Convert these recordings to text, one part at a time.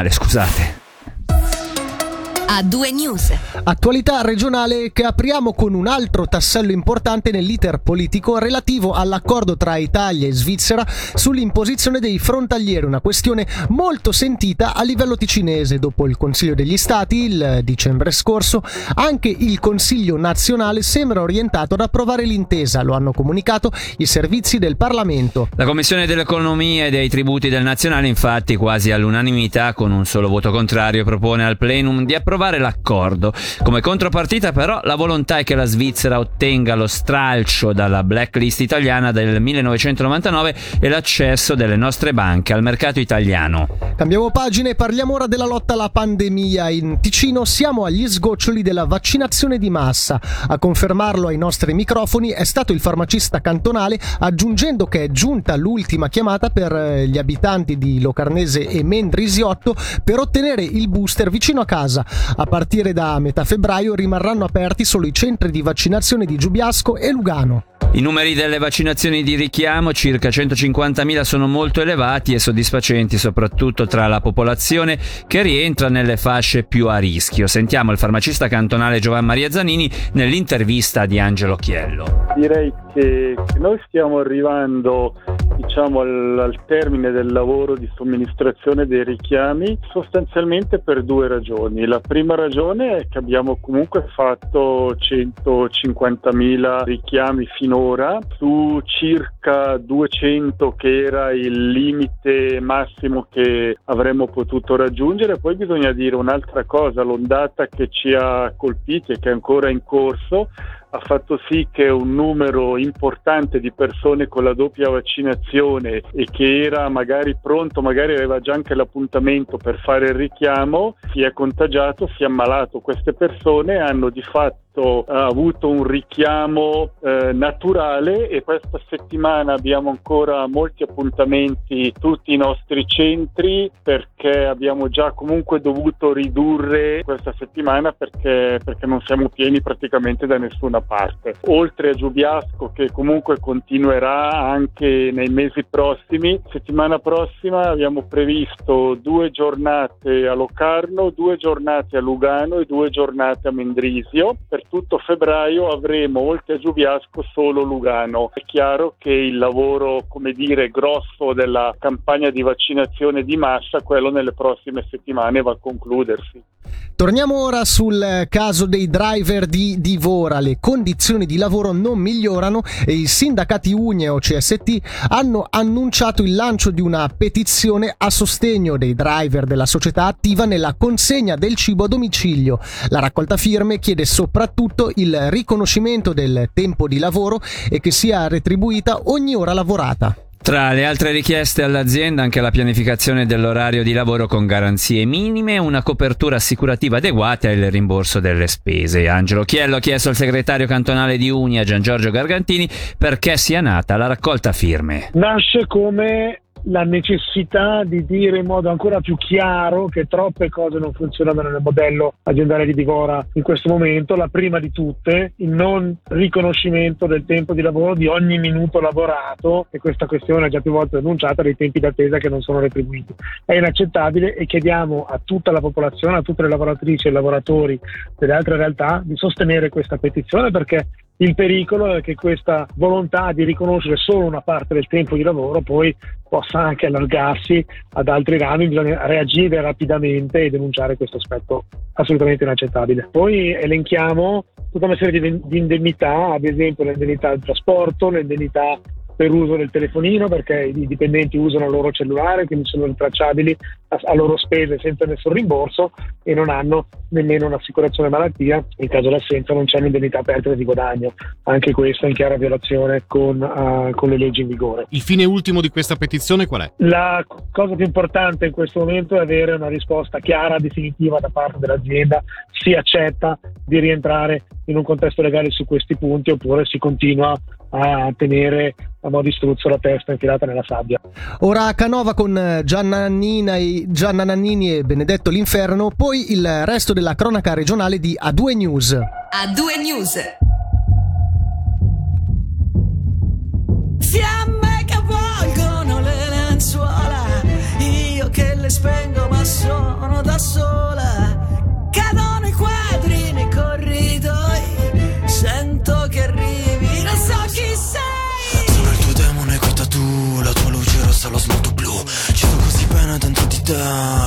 regionale, scusate. A due news. Attualità regionale che apriamo con un altro tassello importante nell'iter politico relativo all'accordo tra Italia e Svizzera sull'imposizione dei frontalieri, una questione molto sentita a livello ticinese. Dopo il Consiglio degli Stati il dicembre scorso, anche il Consiglio nazionale sembra orientato ad approvare l'intesa, lo hanno comunicato i servizi del Parlamento. La Commissione dell'Economia e dei Tributi del Nazionale, infatti, quasi all'unanimità, con un solo voto contrario, propone al plenum di approvare approvare l'accordo. Come contropartita però la volontà è che la Svizzera ottenga lo stralcio dalla blacklist italiana del 1999 e l'accesso delle nostre banche al mercato italiano. Cambiamo pagina e parliamo ora della lotta alla pandemia. In Ticino siamo agli sgoccioli della vaccinazione di massa. A confermarlo ai nostri microfoni è stato il farmacista cantonale aggiungendo che è giunta l'ultima chiamata per eh, gli abitanti di Locarnese e Mendrisiotto per ottenere il booster vicino a casa. A partire da metà febbraio rimarranno aperti solo i centri di vaccinazione di Giubiasco e Lugano. I numeri delle vaccinazioni di richiamo, circa 150.000, sono molto elevati e soddisfacenti, soprattutto tra la popolazione che rientra nelle fasce più a rischio. Sentiamo il farmacista cantonale Giovan Maria Zanini nell'intervista di Angelo Chiello. Direi che noi stiamo arrivando diciamo, al, al, termine del lavoro di somministrazione dei richiami sostanzialmente per due ragioni. La prima ragione è che abbiamo comunque fatto 150.000 richiami finora su circa 200 che era il limite massimo che avremmo potuto raggiungere. Poi bisogna dire un'altra cosa, l'ondata che ci ha colpiti e che è ancora in corso ha fatto sì che un numero importante di persone con la doppia vaccinazione e che era magari pronto, magari aveva già anche l'appuntamento per fare il richiamo, si è contagiato, si è ammalato. Queste persone hanno di fatto ha avuto un richiamo eh, naturale e questa settimana abbiamo ancora molti appuntamenti tutti i nostri centri perché abbiamo già comunque dovuto ridurre questa settimana perché, perché non siamo pieni praticamente da nessuna parte. Oltre a Giubiasco che comunque continuerà anche nei mesi prossimi, settimana prossima abbiamo previsto due giornate a Locarno, due giornate a Lugano e due giornate a Mendrisio. Per tutto febbraio avremo oltre a Giubiasco solo Lugano. È chiaro che il lavoro, come dire, grosso della campagna di vaccinazione di massa, quello nelle prossime settimane va a concludersi. Torniamo ora sul caso dei driver di Divora. Le condizioni di lavoro non migliorano e i sindacati UNE OCST hanno annunciato il lancio di una petizione a sostegno dei driver della società attiva nella consegna del cibo a domicilio. La raccolta firme chiede soprattutto il riconoscimento del tempo di lavoro e che sia retribuita ogni ora lavorata. Tra le altre richieste all'azienda anche la pianificazione dell'orario di lavoro con garanzie minime una copertura assicurativa adeguata e il rimborso delle spese. Angelo Chiello ha chiesto al segretario cantonale di Unia Gian Giorgio Gargantini perché sia nata la raccolta firme. Nasce come la necessità di dire in modo ancora più chiaro che troppe cose non funzionano nel modello aziendale di Divora in questo momento. La prima di tutte, il non riconoscimento del tempo di lavoro di ogni minuto lavorato, e questa questione è già più volte denunciata, dei tempi d'attesa che non sono retribuiti. È inaccettabile e chiediamo a tutta la popolazione, a tutte le lavoratrici e lavoratori delle altre realtà di sostenere questa petizione perché il pericolo è che questa volontà di riconoscere solo una parte del tempo di lavoro poi possa anche allargarsi ad altri rami, bisogna reagire rapidamente e denunciare questo aspetto assolutamente inaccettabile. Poi elenchiamo tutta una serie di, indennità, ad esempio l'indennità del trasporto, l'indennità per uso del telefonino perché i dipendenti usano il loro cellulare, quindi sono rintracciabili a, a loro spese senza nessun rimborso e non hanno nemmeno un'assicurazione malattia, in caso d'assenza non c'è un'indennità perdita di guadagno, anche questo in chiara violazione con, uh, con le leggi in vigore. Il fine ultimo di questa petizione qual è? La cosa più importante in questo momento è avere una risposta chiara, definitiva da parte dell'azienda, si accetta di rientrare in un contesto legale su questi punti oppure si continua a tenere a mo' di struzzo la testa infilata nella sabbia. Ora a Canova con Gianna, Nannini, Gianna Nannini e Benedetto L'Inferno, poi il resto della cronaca regionale di A2 News. A2 News. Fiamme che avvolgono le lenzuola, io che le spengo ma sono c'eri down.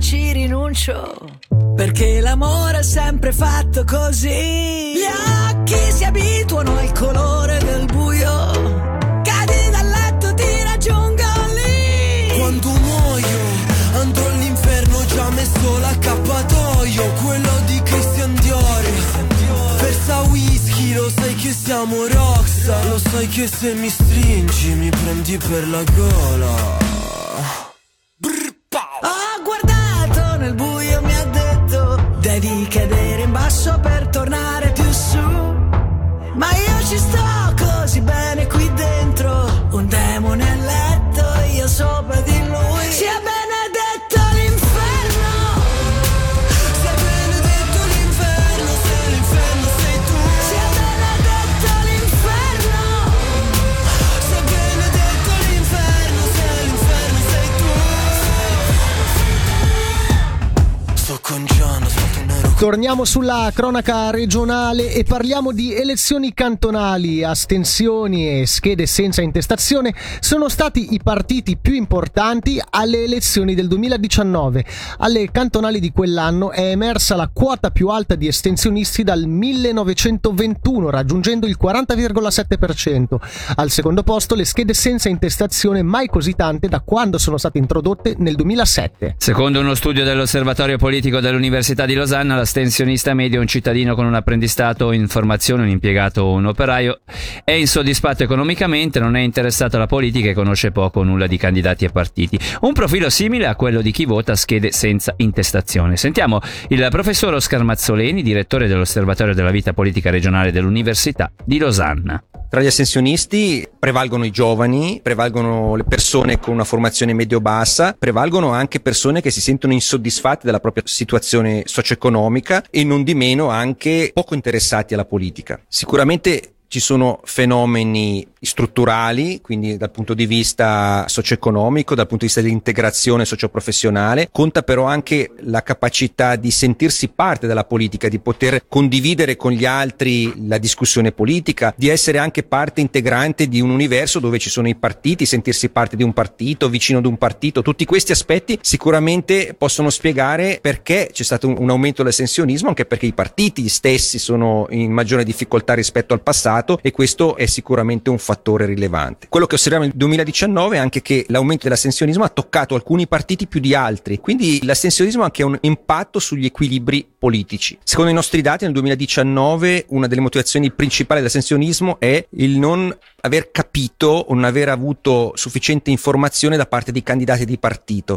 Ci rinuncio. Perché l'amore è sempre fatto così. Gli occhi si abituano al colore del buio. Cadi dal letto ti raggiungo lì. Quando muoio andrò all'inferno già messo l'accappatoio. Quello di Christian Dior. Versa whisky lo sai che siamo rockstar. Lo sai che se mi stringi mi prendi per la gola Torniamo sulla cronaca regionale e parliamo di elezioni cantonali, astensioni e schede senza intestazione sono stati i partiti più importanti alle elezioni del 2019. Alle cantonali di quell'anno è emersa la quota più alta di estensionisti dal 1921, raggiungendo il 40,7%. Al secondo posto le schede senza intestazione mai così tante da quando sono state introdotte nel 2007. Secondo uno studio dell'Osservatorio Politico dell'Università di Losanna, l'astensionista medio un cittadino con un apprendistato in formazione, un impiegato o un operaio, è insoddisfatto economicamente, non è interessato alla politica e conosce poco o nulla di candidati e partiti. Un profilo simile a quello di chi vota schede senza intestazione. Sentiamo il professor Oscar Mazzoleni, direttore dell'Osservatorio della vita politica regionale dell'Università di Losanna. Tra gli astensionisti prevalgono i giovani, prevalgono le persone con una formazione medio-bassa, prevalgono anche persone che si sentono insoddisfatte della propria situazione socio-economica e non di meno anche poco interessati alla politica. Sicuramente ci sono fenomeni strutturali, quindi dal punto di vista socio-economico, dal punto di vista dell'integrazione socio-professionale, conta però anche la capacità di sentirsi parte della politica, di poter condividere con gli altri la discussione politica, di essere anche parte integrante di un universo dove ci sono i partiti, sentirsi parte di un partito, vicino ad un partito, tutti questi aspetti sicuramente possono spiegare perché c'è stato un, un aumento dell'astensionismo, anche perché i partiti stessi sono in maggiore difficoltà rispetto al passato e questo è sicuramente un fattore rilevante. Quello che osserviamo nel 2019 è anche che l'aumento dell'astensionismo ha toccato alcuni partiti più di altri, quindi l'astensionismo ha anche un impatto sugli equilibri politici. Secondo i nostri dati nel 2019 una delle motivazioni principali dell'astensionismo è il non aver capito o non aver avuto sufficiente informazione da parte di candidati di partito.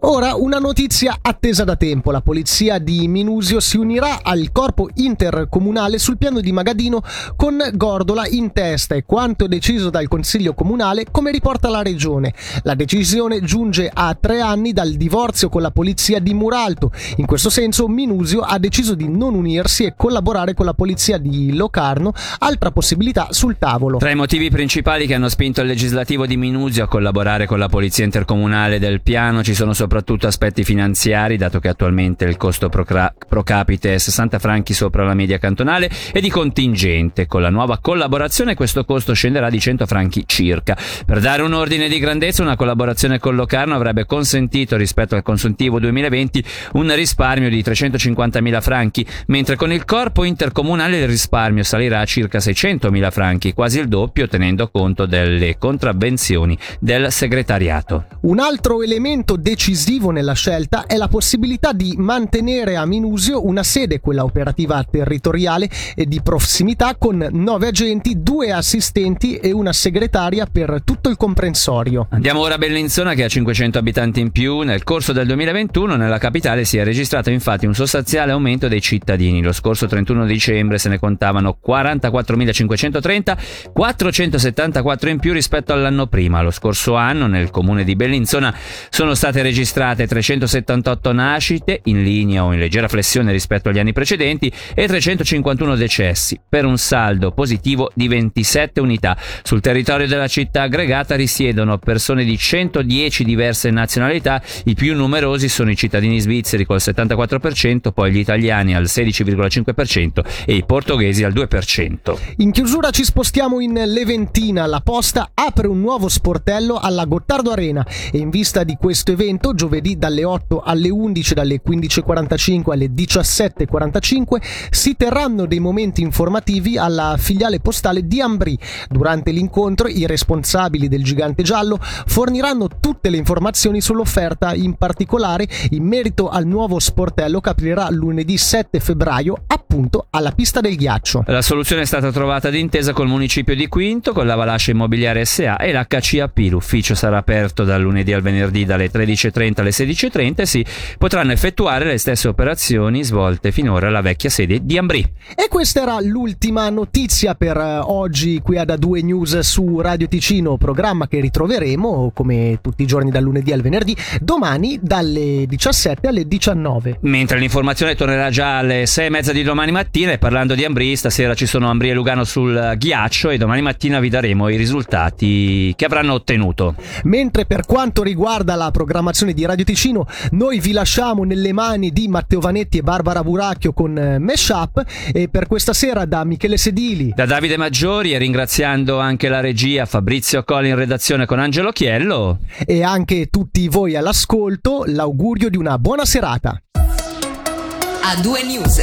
Ora una notizia attesa da tempo. La polizia di Minusio si unirà al corpo intercomunale sul piano di Magadino con Gordola in testa e quanto deciso dal Consiglio Comunale come riporta la Regione. La decisione giunge a tre anni dal divorzio con la polizia di Muralto. In questo senso Minusio ha deciso di non unirsi e collaborare con la polizia di Locarno, altra possibilità sul tavolo. Tra i motivi principali che hanno spinto il legislativo di Minusio a collaborare con la polizia intercomunale del piano ci sono soprattutto aspetti finanziari, dato che attualmente il costo pro, pro capite è 60 franchi sopra la media cantonale, e di contingente. Con la nuova collaborazione questo costo scenderà di 100 franchi circa. Per dare un ordine di grandezza, una collaborazione con Locarno avrebbe consentito rispetto al consuntivo 2020 un risparmio di 350.000 franchi, mentre con il corpo intercomunale il risparmio salirà a circa 600.000 franchi, quasi il doppio tenendo conto delle contravvenzioni del segretariato. Un altro elemento decisivo decisivo nella scelta è la possibilità di mantenere a Minusio una sede, quella operativa territoriale e di prossimità, con nove agenti, due assistenti e una segretaria per tutto il comprensorio. Andiamo ora a Bellinzona che ha 500 abitanti in più. Nel corso del 2021 nella capitale si è registrato infatti un sostanziale aumento dei cittadini. Lo scorso 31 dicembre se ne contavano 44.530, 474 in più rispetto all'anno prima. Lo scorso anno nel comune di Bellinzona sono state registrate 378 nascite in linea o in leggera flessione rispetto agli anni precedenti e 351 decessi per un saldo positivo di 27 unità. Sul territorio della città aggregata risiedono persone di 110 diverse nazionalità, i più numerosi sono i cittadini svizzeri col 74%, poi gli italiani al 16,5% e i portoghesi al 2%. In chiusura ci spostiamo in Leventina. La Posta apre un nuovo sportello alla Gottardo Arena e in vista di questo evento, giovedì dalle 8 alle 11, dalle 15.45 alle 17.45, si terranno dei momenti informativi alla filiale postale di Ambri. Durante l'incontro i responsabili del gigante giallo forniranno tutte le informazioni sull'offerta, in particolare in merito al nuovo sportello che aprirà lunedì 7 febbraio appunto alla pista del ghiaccio. La soluzione è stata trovata d'intesa col municipio di Quinto, con la Valascia Immobiliare SA e l'HCAP. L'ufficio sarà aperto dal lunedì al venerdì dalle 13.30 alle 16.30 e si potranno effettuare le stesse operazioni svolte finora alla vecchia sede di Ambri. E questa era l'ultima notizia per eh, oggi qui ad A2 News su Radio Ticino, programma che ritroveremo come tutti i giorni dal lunedì al venerdì, domani dalle 17 alle 19. Mentre l'informazione tornerà già alle 6 e mezza di domani mattina e parlando di Ambri, stasera ci sono Ambri e Lugano sul ghiaccio e domani mattina vi daremo i risultati che avranno ottenuto. Mentre per quanto riguarda la programmazione di Radio Ticino, noi vi lasciamo nelle mani di Matteo Vanetti e Barbara Buracchio con eh, Meshup e per questa sera da Michele Sedili. Da Davide Maggiori e ringraziando anche la regia Fabrizio Colli in redazione con Angelo Chiello. E anche tutti voi all'ascolto, l'augurio di una buona serata. A due news.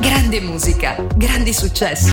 Grande musica, grandi successi.